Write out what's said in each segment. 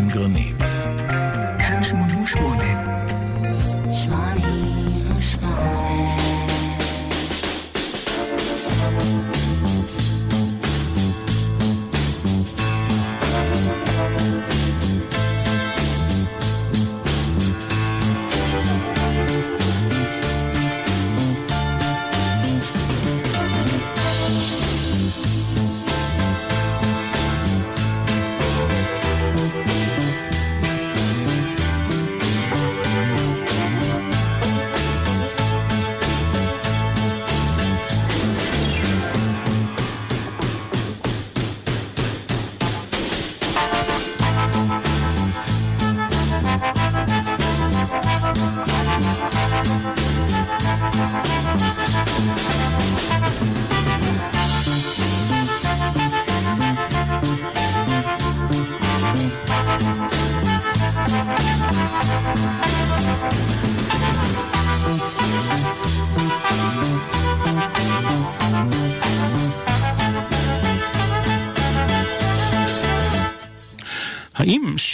מנחם גרנית.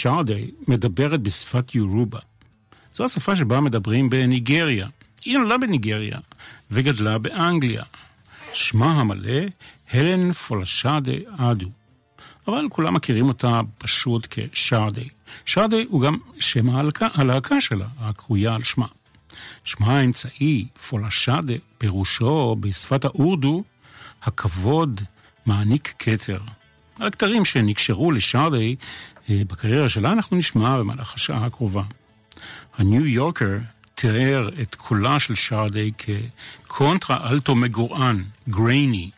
שרדי מדברת בשפת יורובה? זו השפה שבה מדברים בניגריה. היא נולדה בניגריה וגדלה באנגליה. שמה המלא הלן פולשאדה אדו. אבל כולם מכירים אותה פשוט כשרדי. שרדי הוא גם שם הלהקה שלה, הקרויה על שמה. שמה האמצעי, פולשאדה, פירושו בשפת האורדו, הכבוד מעניק כתר. על הכתרים שנקשרו לשרדי אה, בקריירה שלה אנחנו נשמע במהלך השעה הקרובה. הניו יורקר תיאר את קולה של שרדי כקונטרה אלטו מגורען, גרייני.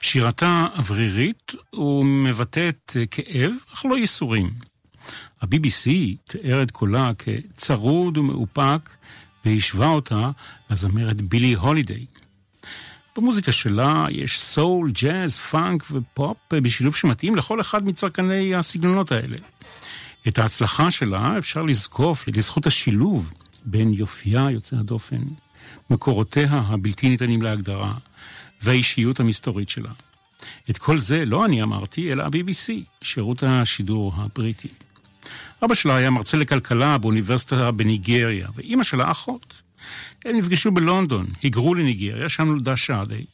שירתה אוורירית ומבטאת כאב, אך לא ייסורים. ה-BBC תיאר את קולה כצרוד ומאופק והשווה אותה לזמרת בילי הולידיי. במוזיקה שלה יש סול, ג'אז, פאנק ופופ בשילוב שמתאים לכל אחד מצרכני הסגנונות האלה. את ההצלחה שלה אפשר לזקוף לזכות השילוב בין יופייה יוצא הדופן, מקורותיה הבלתי ניתנים להגדרה, והאישיות המסתורית שלה. את כל זה לא אני אמרתי, אלא ה-BBC, שירות השידור הבריטי. אבא שלה היה מרצה לכלכלה באוניברסיטה בניגריה, ואימא שלה אחות. הם נפגשו בלונדון, היגרו לניגריה, שם נולדה שרדי.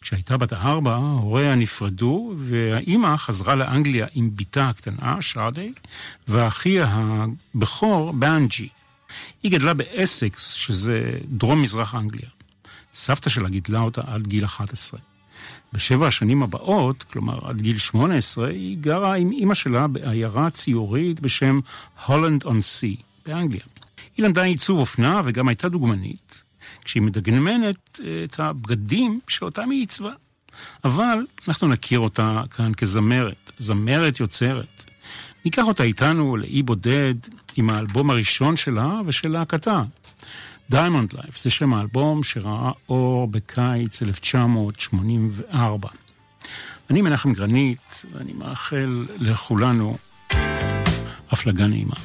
כשהייתה בת הארבע, הוריה נפרדו, והאימא חזרה לאנגליה עם בתה הקטנה, שרדי, ואחיה הבכור, באנג'י. היא גדלה באסקס, שזה דרום-מזרח אנגליה. סבתא שלה גידלה אותה עד גיל 11. בשבע השנים הבאות, כלומר עד גיל 18, היא גרה עם אימא שלה בעיירה ציורית בשם הולנד און סי, באנגליה. היא למדה עיצוב אופנה וגם הייתה דוגמנית, כשהיא מדגמנת את הבגדים שאותם היא עיצבה. אבל אנחנו נכיר אותה כאן כזמרת, זמרת יוצרת. ניקח אותה איתנו לאי בודד עם האלבום הראשון שלה ושל להקתה. Diamond Life זה שם האלבום שראה אור בקיץ 1984. אני מנחם גרנית, ואני מאחל לכולנו הפלגה נעימה.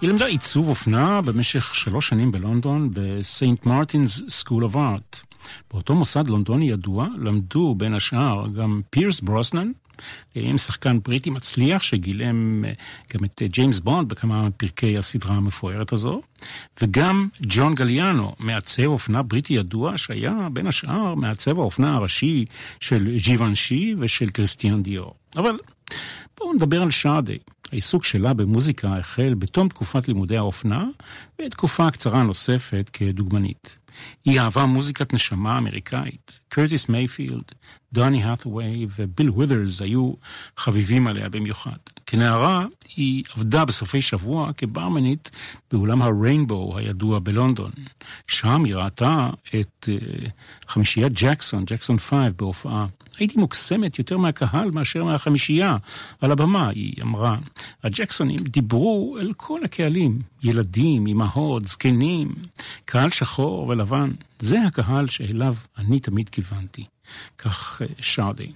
היא למדה עיצוב אופנה במשך שלוש שנים בלונדון בסנט מרטינס סקול אוף ארט. באותו מוסד לונדוני ידוע למדו בין השאר גם פירס ברוסנן, עם שחקן בריטי מצליח שגילם אה, גם את אה, ג'יימס בונד בכמה פרקי הסדרה המפוארת הזו, וגם ג'ון גליאנו, מעצב אופנה בריטי ידוע שהיה בין השאר מעצב האופנה הראשי של ג'יוונשי ושל קריסטיאן דיור. אבל בואו נדבר על שאדיי. העיסוק שלה במוזיקה החל בתום תקופת לימודי האופנה ותקופה קצרה נוספת כדוגמנית. היא אהבה מוזיקת נשמה אמריקאית. קרטיס מייפילד, דוני האת'ווי וביל ווית'רס היו חביבים עליה במיוחד. כנערה היא עבדה בסופי שבוע כברמנית באולם הריינבו הידוע בלונדון. שם היא ראתה את uh, חמישיית ג'קסון, ג'קסון 5, בהופעה. הייתי מוקסמת יותר מהקהל מאשר מהחמישייה על הבמה, היא אמרה. הג'קסונים דיברו אל כל הקהלים, ילדים, אמהות, זקנים, קהל שחור ולבן. זה הקהל שאליו אני תמיד כיוונתי. כך אה, שרדי.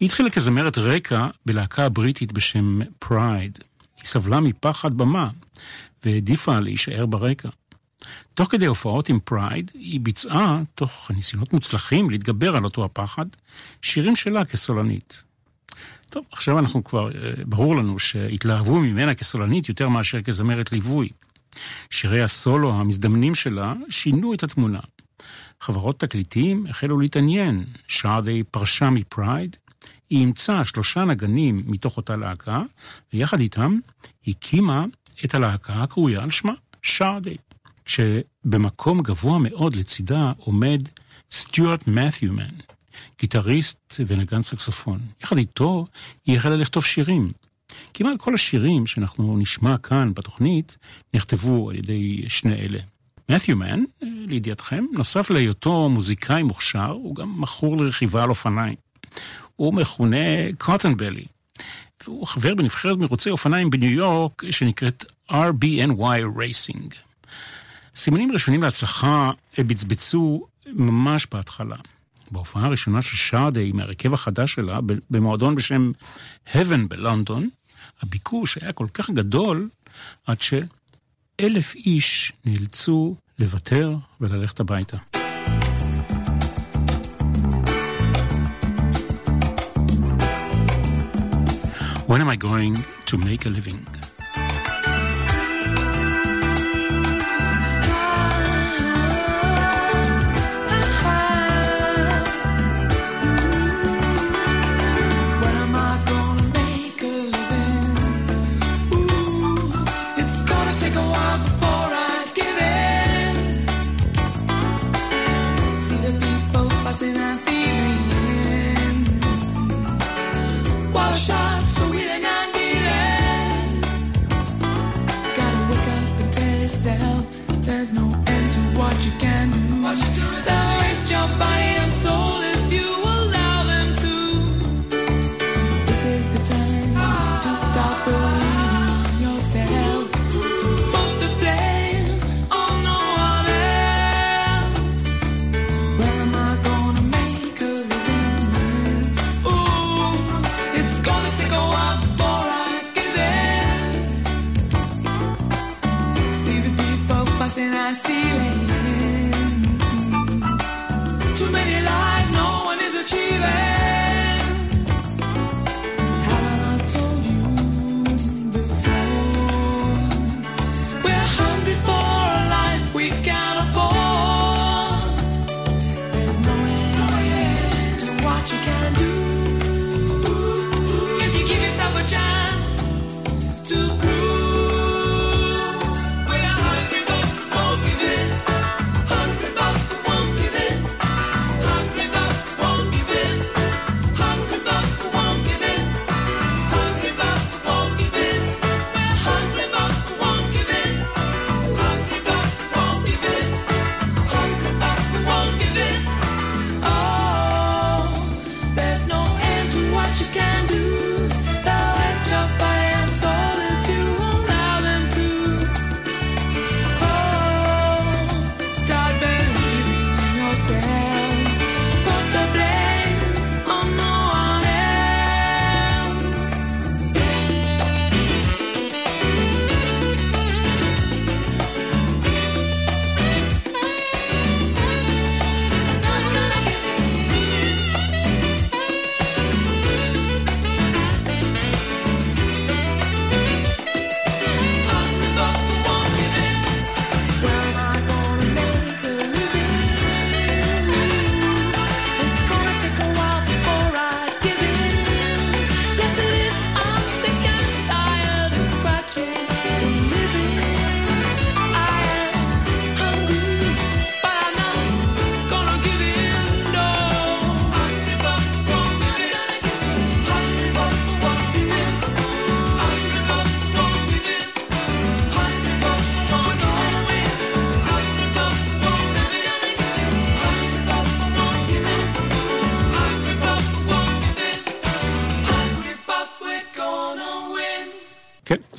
היא התחילה כזמרת רקע בלהקה בריטית בשם Pride. היא סבלה מפחד במה, והעדיפה להישאר ברקע. תוך כדי הופעות עם Pride, היא ביצעה, תוך ניסיונות מוצלחים להתגבר על אותו הפחד, שירים שלה כסולנית. טוב, עכשיו אנחנו כבר, אה, ברור לנו שהתלהבו ממנה כסולנית יותר מאשר כזמרת ליווי. שירי הסולו המזדמנים שלה שינו את התמונה. חברות תקליטים החלו להתעניין. שרדי פרשה מפרייד, היא אימצה שלושה נגנים מתוך אותה להקה, ויחד איתם הקימה את הלהקה הקרויה על שמה, שרדי. כשבמקום גבוה מאוד לצידה עומד סטיוארט מת'יומן, גיטריסט ונגן סקסופון. יחד איתו היא החלה לכתוב שירים. כמעט כל השירים שאנחנו נשמע כאן בתוכנית נכתבו על ידי שני אלה. מת'יומן, לידיעתכם, נוסף להיותו מוזיקאי מוכשר, הוא גם מכור לרכיבה על אופניים. הוא מכונה קוטנבלי, והוא חבר בנבחרת מרוצי אופניים בניו יורק שנקראת RBNY Racing. סימנים ראשונים להצלחה בצבצו ממש בהתחלה. בהופעה הראשונה של שרדי מהרכב החדש שלה במועדון בשם Heaven בלונדון, הביקוש היה כל כך גדול עד שאלף איש נאלצו לוותר וללכת הביתה. When am I going to make a living?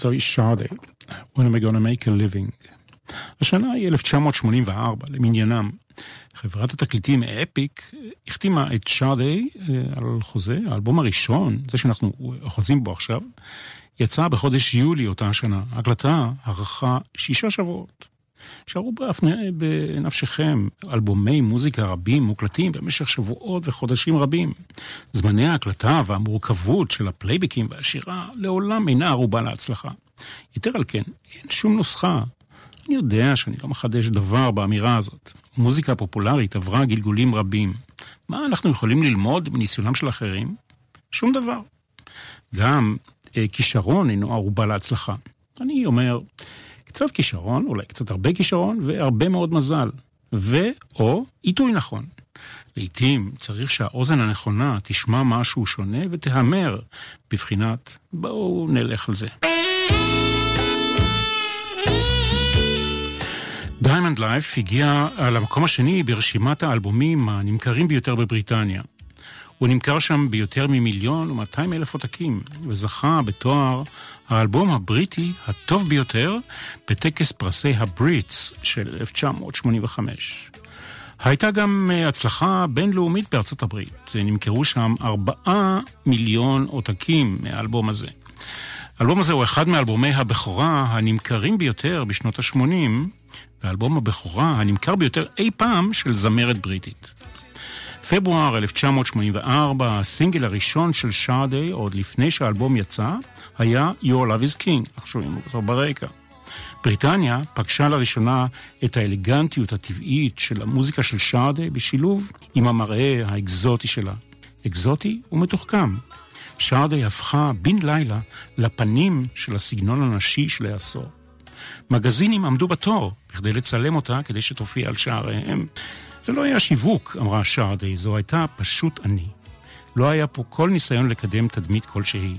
זוהי שרדי, When am I gonna make a living. השנה היא 1984, למניינם. חברת התקליטים אפיק החתימה את שרדי אה, על חוזה, האלבום הראשון, זה שאנחנו אוחזים בו עכשיו, יצא בחודש יולי אותה השנה. ההקלטה ארכה שישה שבועות. שערו בנפשכם אלבומי מוזיקה רבים מוקלטים במשך שבועות וחודשים רבים. זמני ההקלטה והמורכבות של הפלייבקים והשירה לעולם אינה ערובה להצלחה. יתר על כן, אין שום נוסחה. אני יודע שאני לא מחדש דבר באמירה הזאת. מוזיקה פופולרית עברה גלגולים רבים. מה אנחנו יכולים ללמוד מניסיונם של אחרים? שום דבר. גם אה, כישרון אינו ערובה להצלחה. אני אומר, קצת כישרון, אולי קצת הרבה כישרון, והרבה מאוד מזל. ו/או עיתוי נכון. לעתים צריך שהאוזן הנכונה תשמע משהו שונה ותהמר, בבחינת בואו נלך על זה. Diamond Life הגיע למקום השני ברשימת האלבומים הנמכרים ביותר בבריטניה. הוא נמכר שם ביותר ממיליון ומאתיים אלף עותקים, וזכה בתואר האלבום הבריטי הטוב ביותר בטקס פרסי הבריטס של 1985. הייתה גם אה, הצלחה בינלאומית בארצות הברית. נמכרו שם ארבעה מיליון עותקים מהאלבום הזה. האלבום הזה הוא אחד מאלבומי הבכורה הנמכרים ביותר בשנות ה-80, ואלבום הבכורה הנמכר ביותר אי פעם של זמרת בריטית. פברואר 1984, הסינגל הראשון של שרדי, עוד לפני שהאלבום יצא, היה Your Love is King, אנחנו שומעים אותו ברקע. בריטניה פגשה לראשונה את האלגנטיות הטבעית של המוזיקה של שרדי בשילוב עם המראה האקזוטי שלה. אקזוטי ומתוחכם. שרדי הפכה בן לילה לפנים של הסגנון הנשי של העשור. מגזינים עמדו בתור בכדי לצלם אותה כדי שתופיע על שעריהם. זה לא היה שיווק, אמרה שרדי, זו הייתה פשוט אני. לא היה פה כל ניסיון לקדם תדמית כלשהי.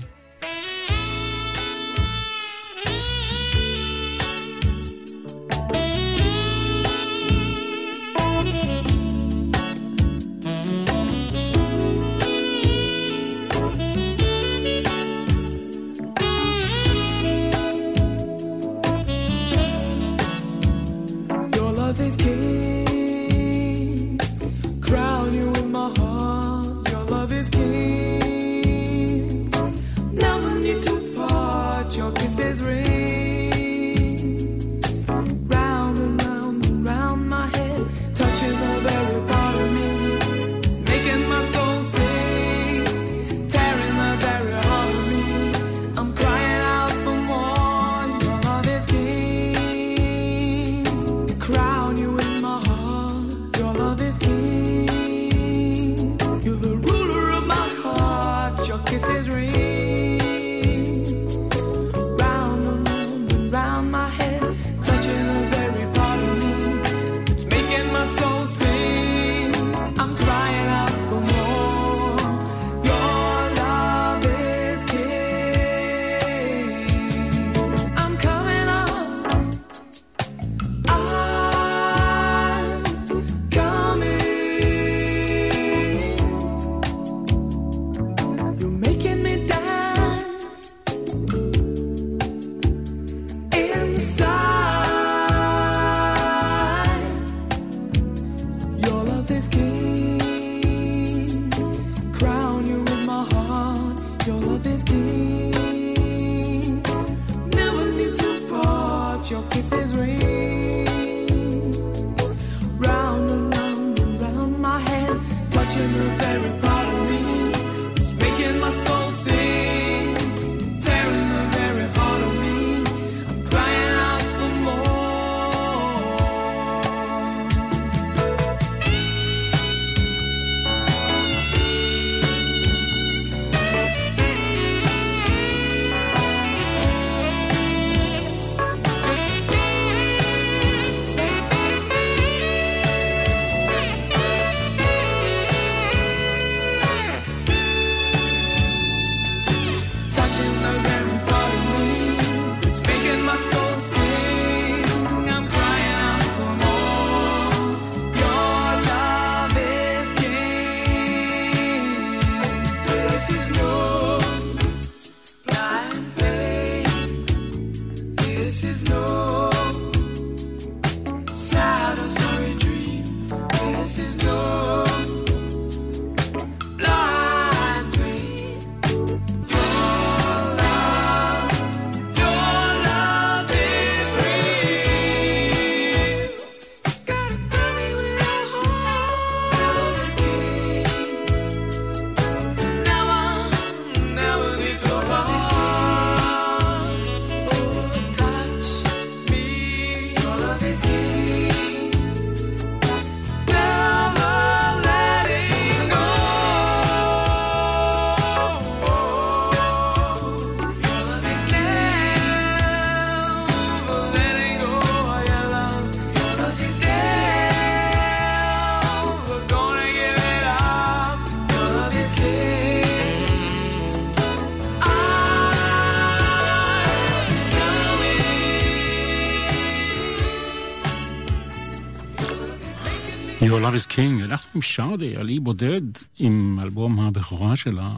Love is King, הלכנו עם שרדי על אי בודד עם אלבום הבכורה שלה,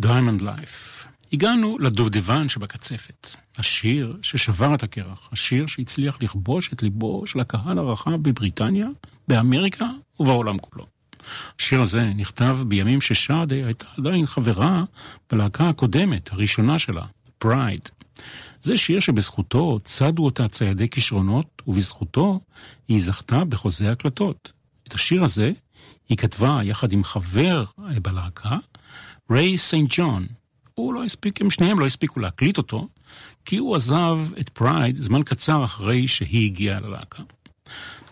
Diamond Life. הגענו לדובדבן שבקצפת, השיר ששבר את הקרח, השיר שהצליח לכבוש את ליבו של הקהל הרחב בבריטניה, באמריקה ובעולם כולו. השיר הזה נכתב בימים ששרדי הייתה עדיין חברה בלהקה הקודמת, הראשונה שלה, Pride. זה שיר שבזכותו צדו אותה ציידי כישרונות, ובזכותו היא זכתה בחוזה הקלטות. את השיר הזה היא כתבה יחד עם חבר בלהקה, ריי סנט ג'ון. הוא לא הספיק, הם שניהם לא הספיקו להקליט אותו, כי הוא עזב את Pride זמן קצר אחרי שהיא הגיעה ללהקה.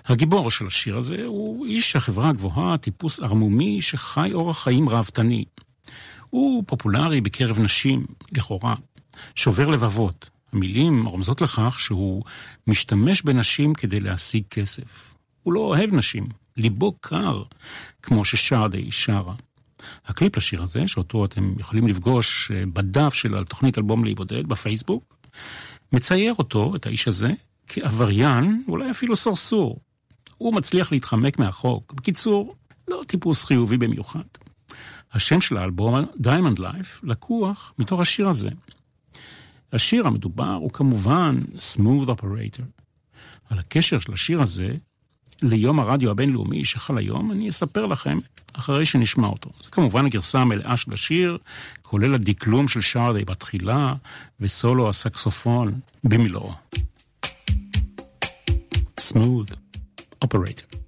הגיבור של השיר הזה הוא איש החברה הגבוהה, טיפוס ערמומי שחי אורח חיים ראוותני. הוא פופולרי בקרב נשים, לכאורה, שובר לבבות. המילים רומזות לכך שהוא משתמש בנשים כדי להשיג כסף. הוא לא אוהב נשים, ליבו קר, כמו ששרדי שרה. הקליפ לשיר הזה, שאותו אתם יכולים לפגוש אה, בדף של התוכנית אלבום להיבודד בפייסבוק, מצייר אותו, את האיש הזה, כעבריין, אולי אפילו סרסור. הוא מצליח להתחמק מהחוק. בקיצור, לא טיפוס חיובי במיוחד. השם של האלבום, Diamond Life, לקוח מתוך השיר הזה. השיר המדובר הוא כמובן Smooth Operator. על הקשר של השיר הזה ליום הרדיו הבינלאומי שחל היום, אני אספר לכם אחרי שנשמע אותו. זה כמובן הגרסה המלאה של השיר, כולל הדקלום של שרדי בתחילה, וסולו הסקסופון במילואו. Smooth. Operator.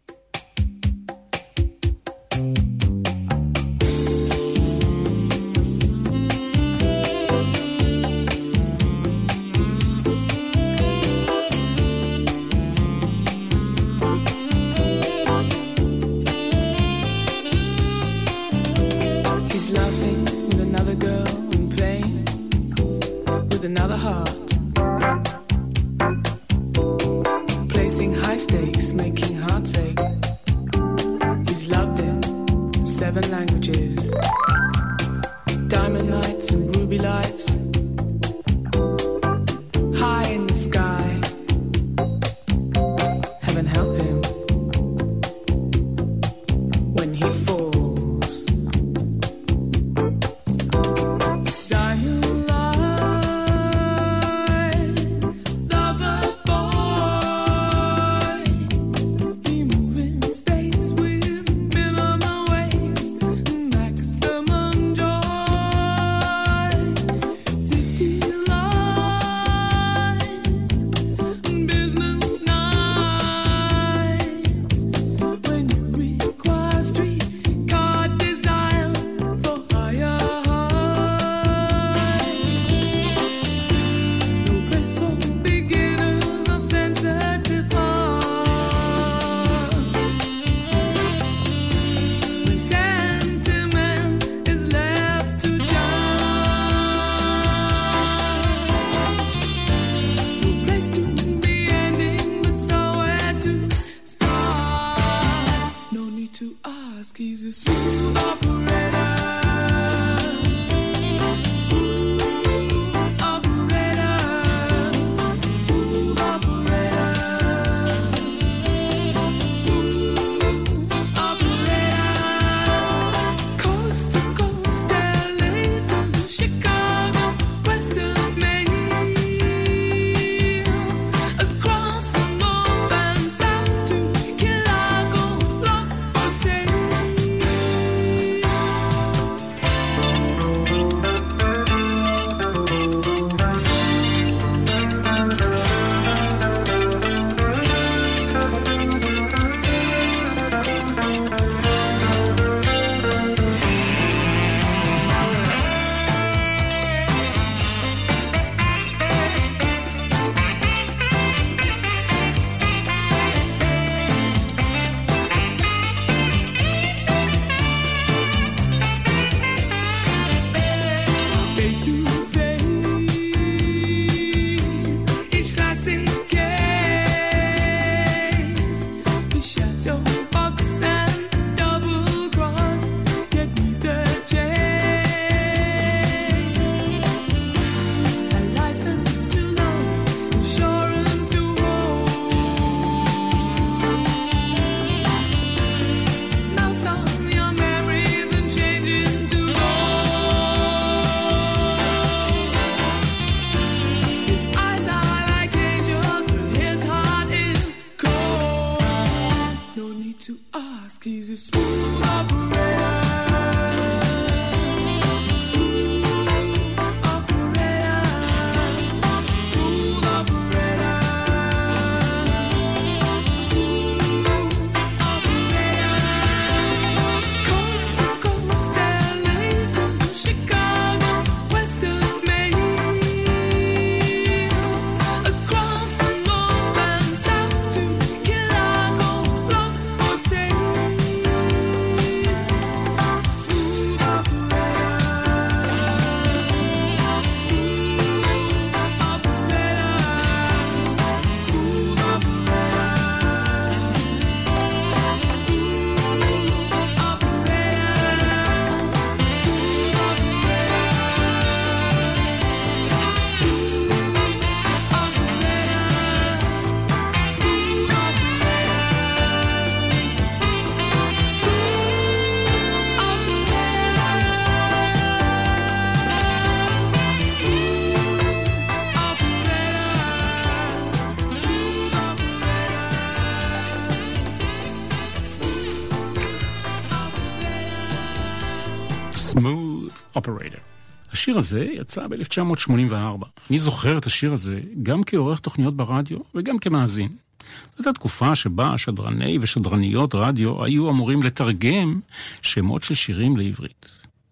השיר הזה יצא ב-1984. אני זוכר את השיר הזה גם כעורך תוכניות ברדיו וגם כמאזין. זו הייתה תקופה שבה שדרני ושדרניות רדיו היו אמורים לתרגם שמות של שירים לעברית.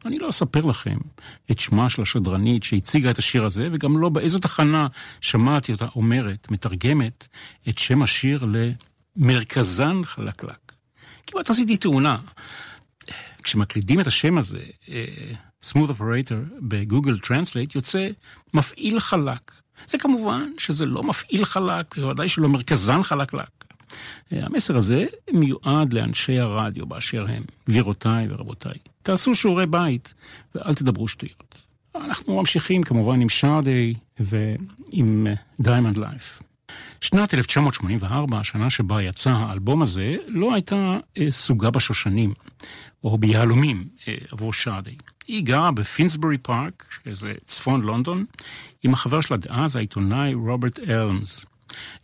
אני לא אספר לכם את שמה של השדרנית שהציגה את השיר הזה, וגם לא באיזו תחנה שמעתי אותה אומרת, מתרגמת, את שם השיר למרכזן חלקלק. כמעט עשיתי תאונה. כשמקלידים את השם הזה, אה, Smooth Operator ב Google Translate יוצא מפעיל חלק. זה כמובן שזה לא מפעיל חלק, בוודאי שלא מרכזן חלקלק. המסר הזה מיועד לאנשי הרדיו באשר הם, גבירותיי ורבותיי. תעשו שיעורי בית ואל תדברו שטויות. אנחנו ממשיכים כמובן עם שרדי ועם Diamond Life. שנת 1984, השנה שבה יצא האלבום הזה, לא הייתה אה, סוגה בשושנים, או ביהלומים אה, עבור שרדי. היא גרה בפינסברי פארק, שזה צפון לונדון, עם החבר שלה דאז, העיתונאי רוברט אלמס.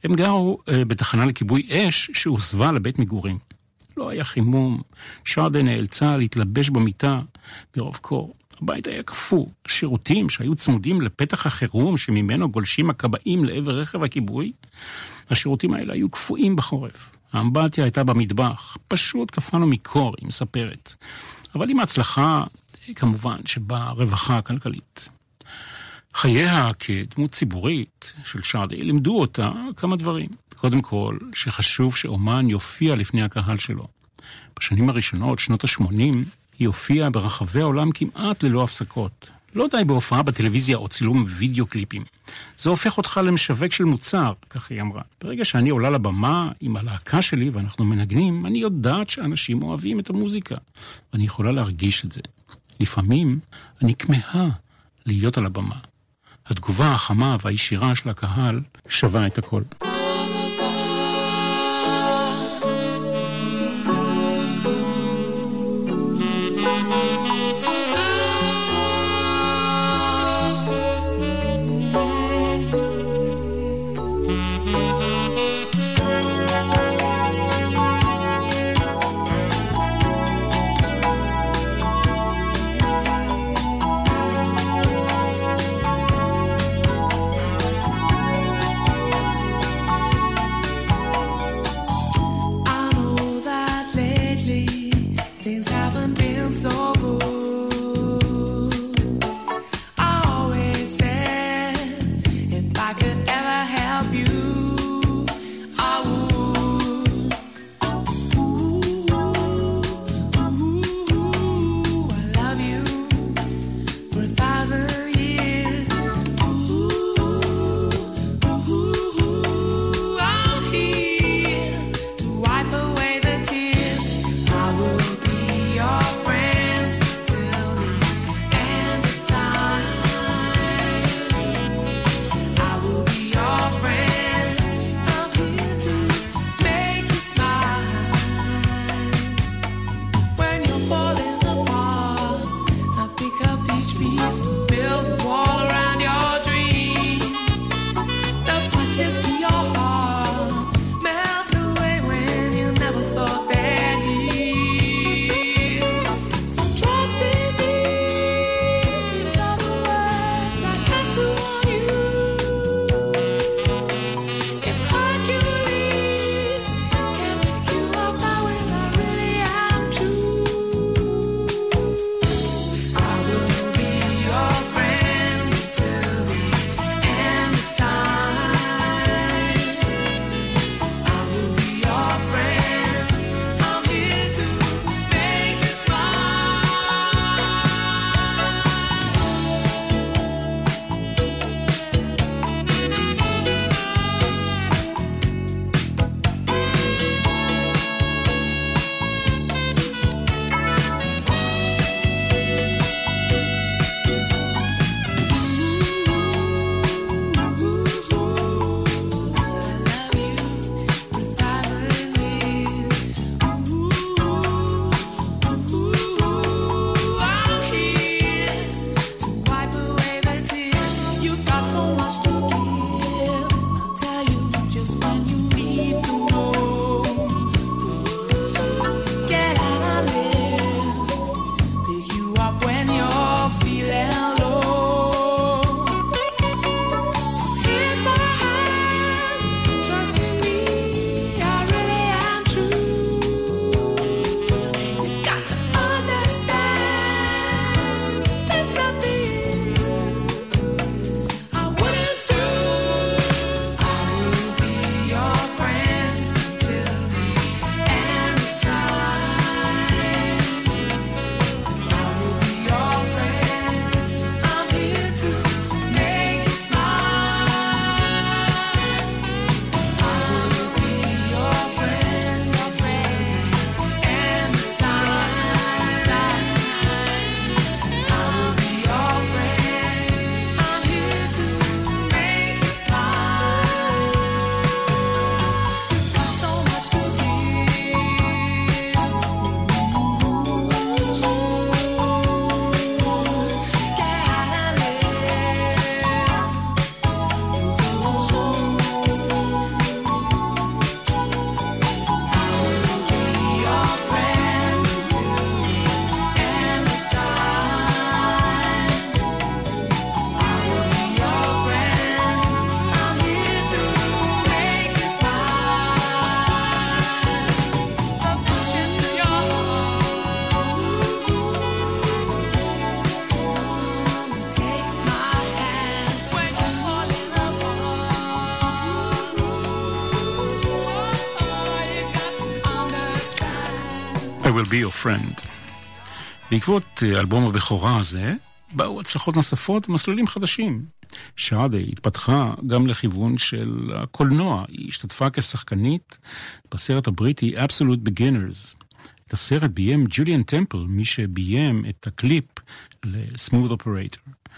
הם גרו uh, בתחנה לכיבוי אש שהוסבה לבית מגורים. לא היה חימום, שרדה נאלצה להתלבש במיטה ברוב קור. הבית היה קפוא, שירותים שהיו צמודים לפתח החירום שממנו גולשים הכבאים לעבר רכב הכיבוי, השירותים האלה היו קפואים בחורף. האמבטיה הייתה במטבח, פשוט קפאנו מקור, היא מספרת. אבל עם ההצלחה כמובן שבאה רווחה הכלכלית. חייה כדמות ציבורית של שרדי לימדו אותה כמה דברים. קודם כל, שחשוב שאומן יופיע לפני הקהל שלו. בשנים הראשונות, שנות ה-80, היא הופיעה ברחבי העולם כמעט ללא הפסקות. לא די בהופעה בטלוויזיה או צילום וידאו קליפים. זה הופך אותך למשווק של מוצר, כך היא אמרה. ברגע שאני עולה לבמה עם הלהקה שלי ואנחנו מנגנים, אני יודעת שאנשים אוהבים את המוזיקה. ואני יכולה להרגיש את זה. לפעמים אני כמהה להיות על הבמה. התגובה החמה והישירה של הקהל שווה את הכל. Be your friend. בעקבות אה, אלבום הבכורה הזה, באו הצלחות נוספות ומסלולים חדשים. שרדה התפתחה גם לכיוון של הקולנוע. היא השתתפה כשחקנית בסרט הבריטי Absolute Beginners. את הסרט ביים ג'וליאן טמפל, מי שביים את הקליפ ל-Smooth Operator.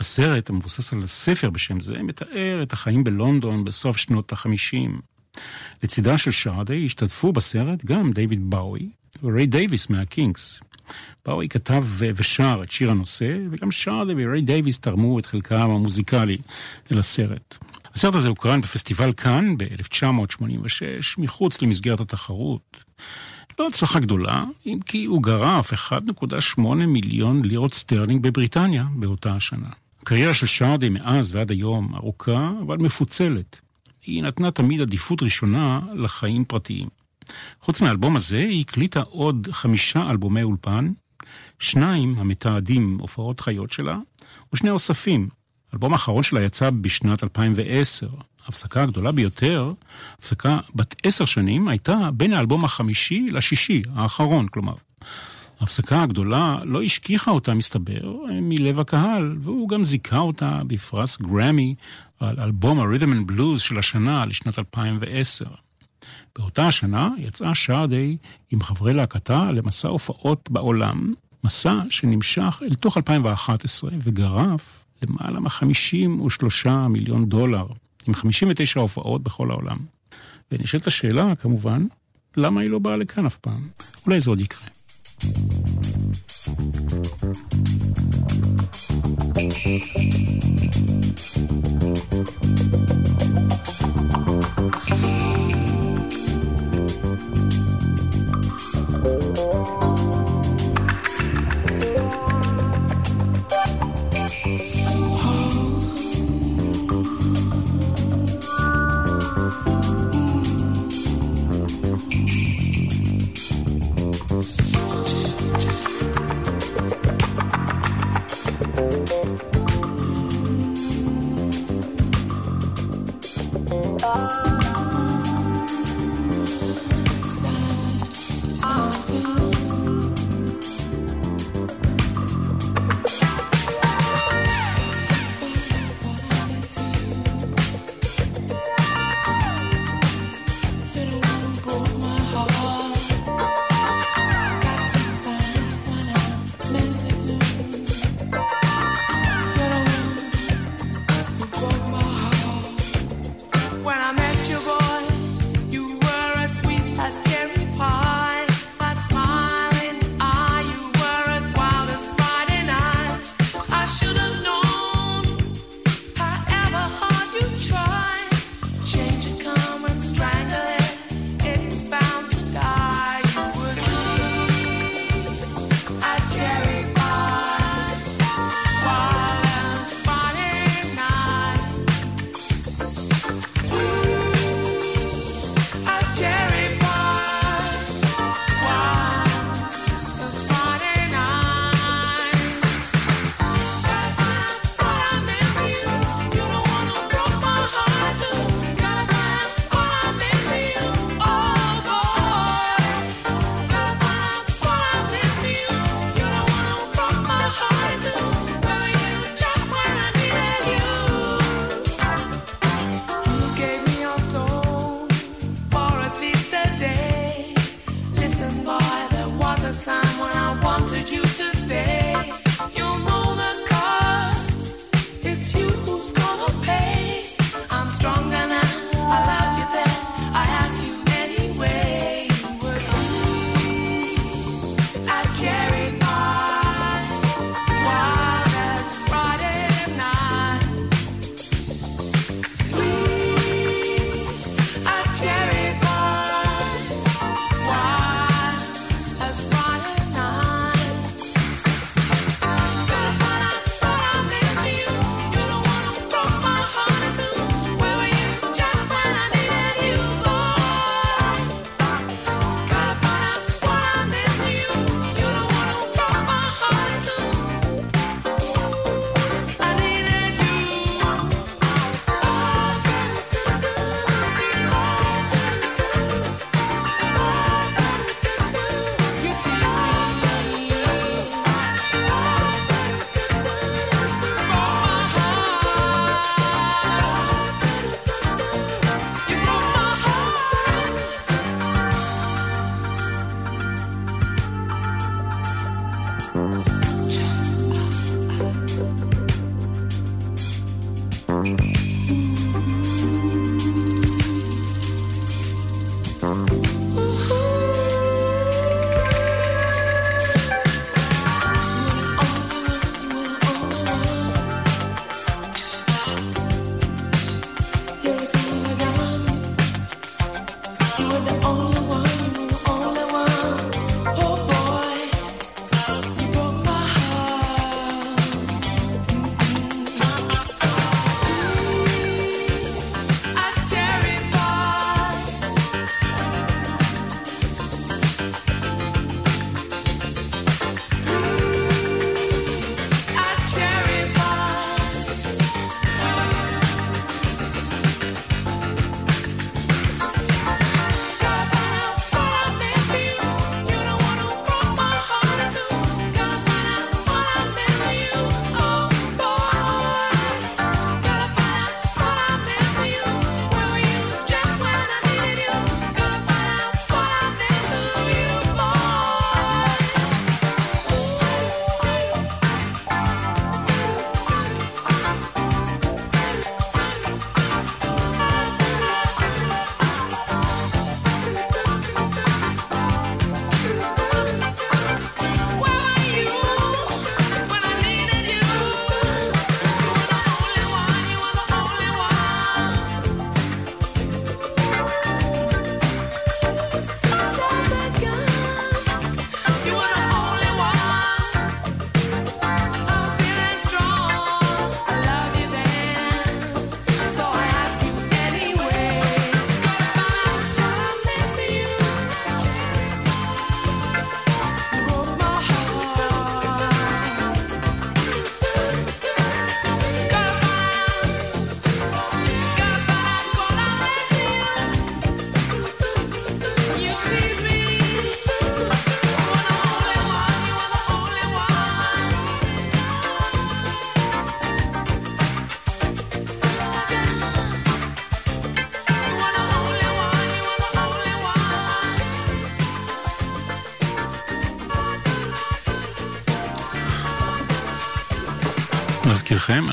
הסרט, המבוסס על ספר בשם זה, מתאר את החיים בלונדון בסוף שנות החמישים. לצידה של שרדה השתתפו בסרט גם דיוויד באוי וריי דייוויס מהקינקס. באוי כתב ושר את שיר הנושא, וגם שרדה וריי דייוויס תרמו את חלקם המוזיקלי אל הסרט. הסרט הזה הוקרן בפסטיבל כאן ב-1986, מחוץ למסגרת התחרות. לא הצלחה גדולה, אם כי הוא גרף 1.8 מיליון לירות סטרלינג בבריטניה באותה השנה. הקריירה של שרדי מאז ועד היום ארוכה, אבל מפוצלת. היא נתנה תמיד עדיפות ראשונה לחיים פרטיים. חוץ מהאלבום הזה, היא הקליטה עוד חמישה אלבומי אולפן, שניים המתעדים הופעות חיות שלה, ושני אוספים. האלבום האחרון שלה יצא בשנת 2010. ההפסקה הגדולה ביותר, הפסקה בת עשר שנים, הייתה בין האלבום החמישי לשישי, האחרון כלומר. ההפסקה הגדולה לא השכיחה אותה, מסתבר, מלב הקהל, והוא גם זיכה אותה בפרס גרמי על אלבום ה-Rhythm and Blues של השנה לשנת 2010. באותה השנה יצאה שעדי עם חברי להקתה למסע הופעות בעולם, מסע שנמשך אל תוך 2011 וגרף למעלה מ-53 מיליון דולר, עם 59 הופעות בכל העולם. ונשאלת השאלה, כמובן, למה היא לא באה לכאן אף פעם? אולי זה עוד יקרה. Thank you.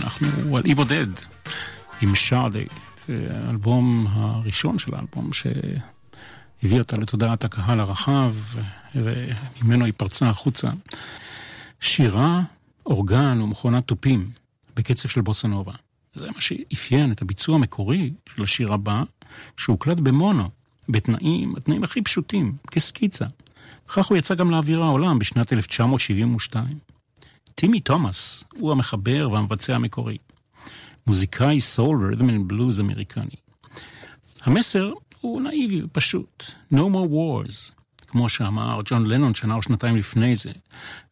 אנחנו על אי בודד עם שרדי, האלבום הראשון של האלבום שהביא אותה לתודעת הקהל הרחב, וממנו היא פרצה החוצה. שירה, אורגן ומכונת תופים בקצב של בוסנובה. זה מה שאפיין את הביצוע המקורי של השיר הבא, שהוקלט במונו, בתנאים, התנאים הכי פשוטים, כסקיצה. כך הוא יצא גם לאוויר העולם בשנת 1972. טימי תומאס הוא המחבר והמבצע המקורי. מוזיקאי soul ו rhythm and blues אמריקני. המסר הוא נאיבי ופשוט. No more wars. כמו שאמר ג'ון לנון שנה או שנתיים לפני זה,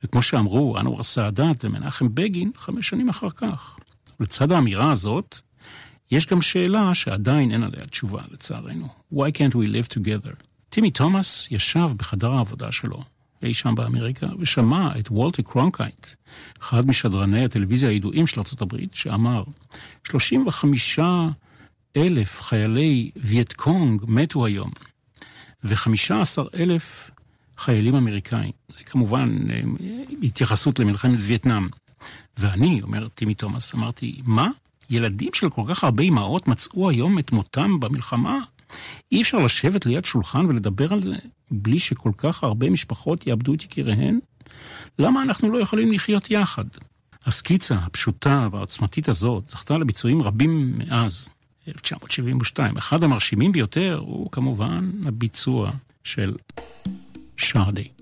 וכמו שאמרו אנואר סאדאת ומנחם בגין חמש שנים אחר כך. לצד האמירה הזאת, יש גם שאלה שעדיין אין עליה תשובה, לצערנו. Why can't we live together? טימי תומאס ישב בחדר העבודה שלו, אי שם באמריקה, ושמע את וולטר קרונקייט, אחד משדרני הטלוויזיה הידועים של ארה"ב, שאמר, 35 אלף חיילי וייטקונג מתו היום, ו-15 אלף חיילים אמריקאים. זה כמובן אה, התייחסות למלחמת וייטנאם. ואני, אומר טימי תומאס, אמרתי, מה? ילדים של כל כך הרבה אמהות מצאו היום את מותם במלחמה? אי אפשר לשבת ליד שולחן ולדבר על זה בלי שכל כך הרבה משפחות יאבדו את יקיריהן? למה אנחנו לא יכולים לחיות יחד? הסקיצה הפשוטה והעוצמתית הזאת זכתה לביצועים רבים מאז 1972. אחד המרשימים ביותר הוא כמובן הביצוע של שרדי.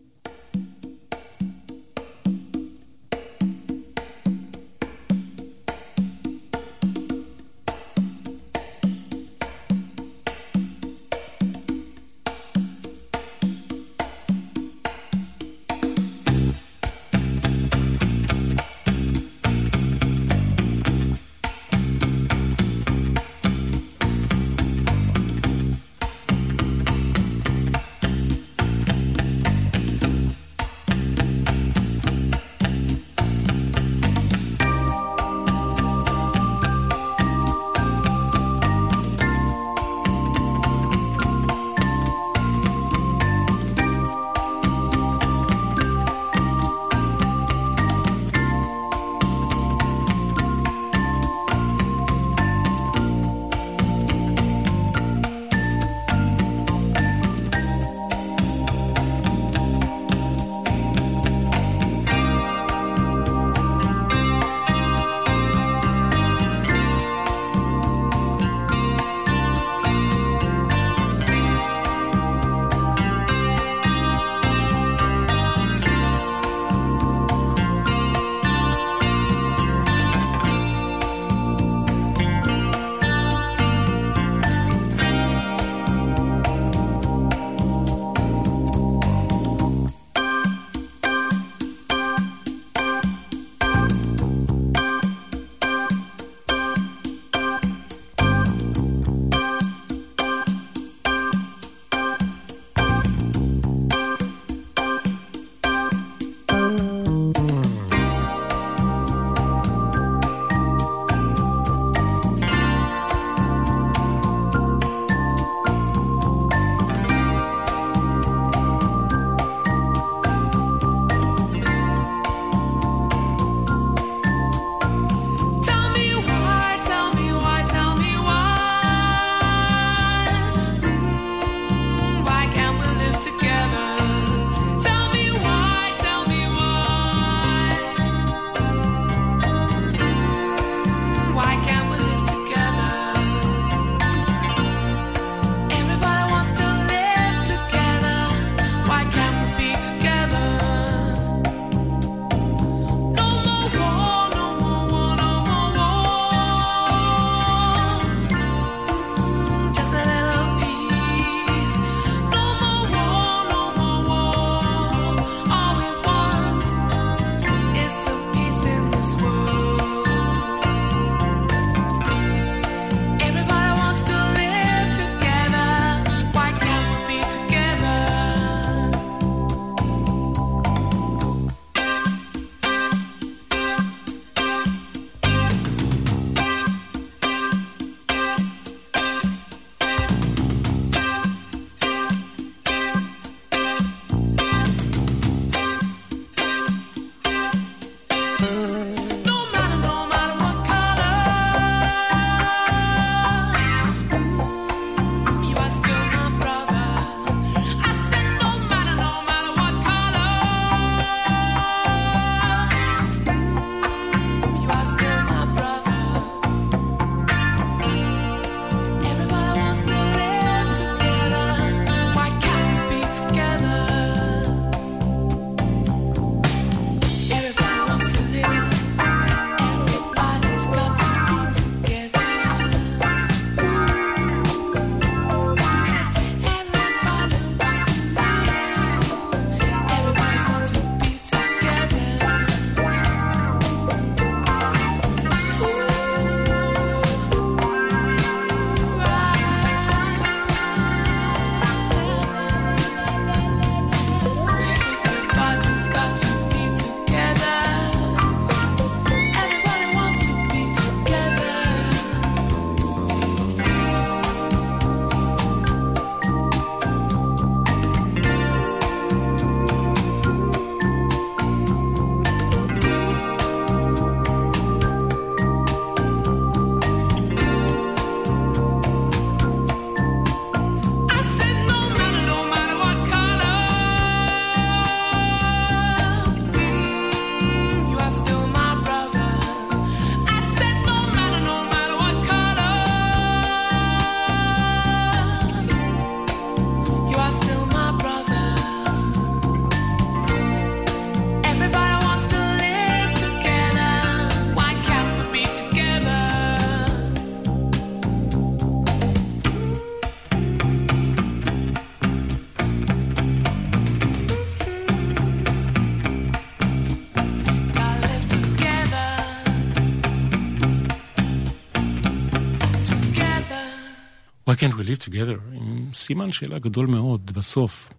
Why can't we live together? עם סימן שאלה גדול מאוד בסוף.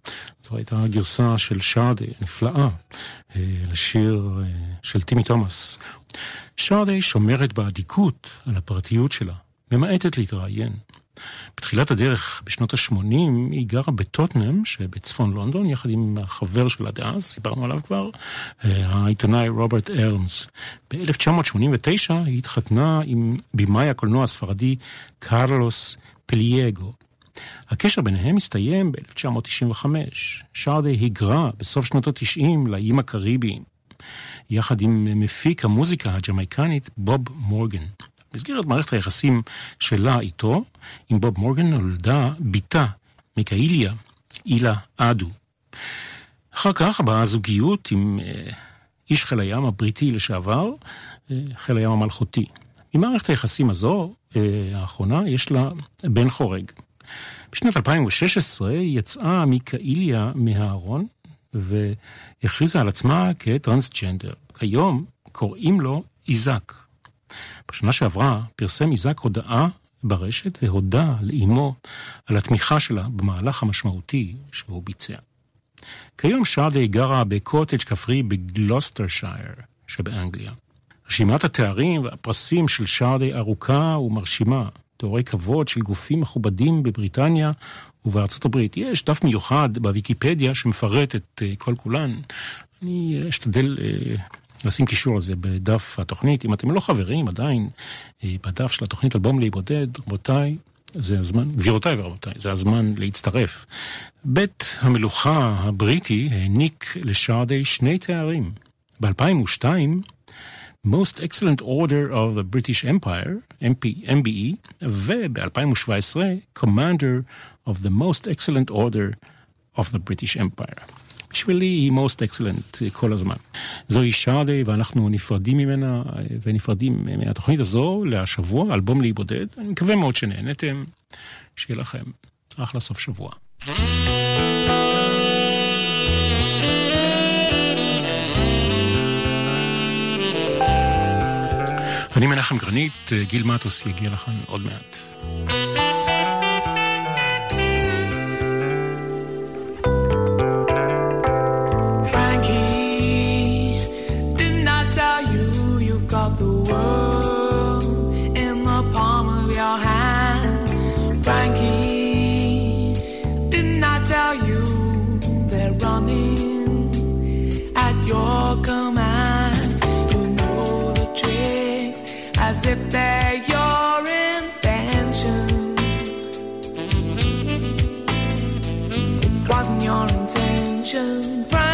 זו הייתה הגרסה של שרדי, נפלאה, אה, לשיר אה, של טימי תומאס. שרדי שומרת באדיקות על הפרטיות שלה, ממעטת להתראיין. בתחילת הדרך, בשנות ה-80, היא גרה בטוטנאם שבצפון לונדון, יחד עם החבר שלה דאז, סיפרנו עליו כבר, אה, העיתונאי רוברט ארמס. ב-1989 היא התחתנה עם במאי הקולנוע הספרדי קרלוס פליאגו. הקשר ביניהם הסתיים ב-1995. שרדה היגרה בסוף שנות ה-90 לאיים הקריביים, יחד עם מפיק המוזיקה הג'מייקנית בוב מורגן. במסגרת מערכת היחסים שלה איתו, עם בוב מורגן נולדה בתה, מיקאיליה, אילה אדו. אחר כך באה זוגיות עם אה, איש חיל הים הבריטי לשעבר, אה, חיל הים המלכותי. ממערכת היחסים הזו, אה, האחרונה, יש לה בן חורג. בשנת 2016 יצאה מיקאיליה מהארון והכריזה על עצמה כטרנסג'נדר. כיום קוראים לו איזק. בשנה שעברה פרסם איזק הודעה ברשת והודה לאימו על התמיכה שלה במהלך המשמעותי שהוא ביצע. כיום שרדי גרה בקוטג' כפרי בגלוסטרשייר שבאנגליה. רשימת התארים והפרסים של שרדי ארוכה ומרשימה, תוארי כבוד של גופים מכובדים בבריטניה ובארצות הברית. יש דף מיוחד בוויקיפדיה שמפרט את uh, כל כולן. אני אשתדל uh, לשים קישור לזה בדף התוכנית. אם אתם לא חברים עדיין בדף של התוכנית אלבום להיבודד, רבותיי, זה הזמן, גבירותיי ורבותיי, זה הזמן להצטרף. בית המלוכה הבריטי העניק לשרדי שני תארים. ב-2002 Most Excellent Order of the British Empire, MP, MBE, וב-2017, Commander of the Most Excellent Order of the British Empire. בשבילי היא most excellent כל הזמן. זוהי שרדי ואנחנו נפרדים ממנה ונפרדים מהתוכנית הזו להשבוע, אלבום להיבודד. אני מקווה מאוד שנהנתם, שיהיה לכם אחלה סוף שבוע. אני מנחם גרנית, גיל מטוס יגיע לכאן עוד מעט. wasn't your intention. From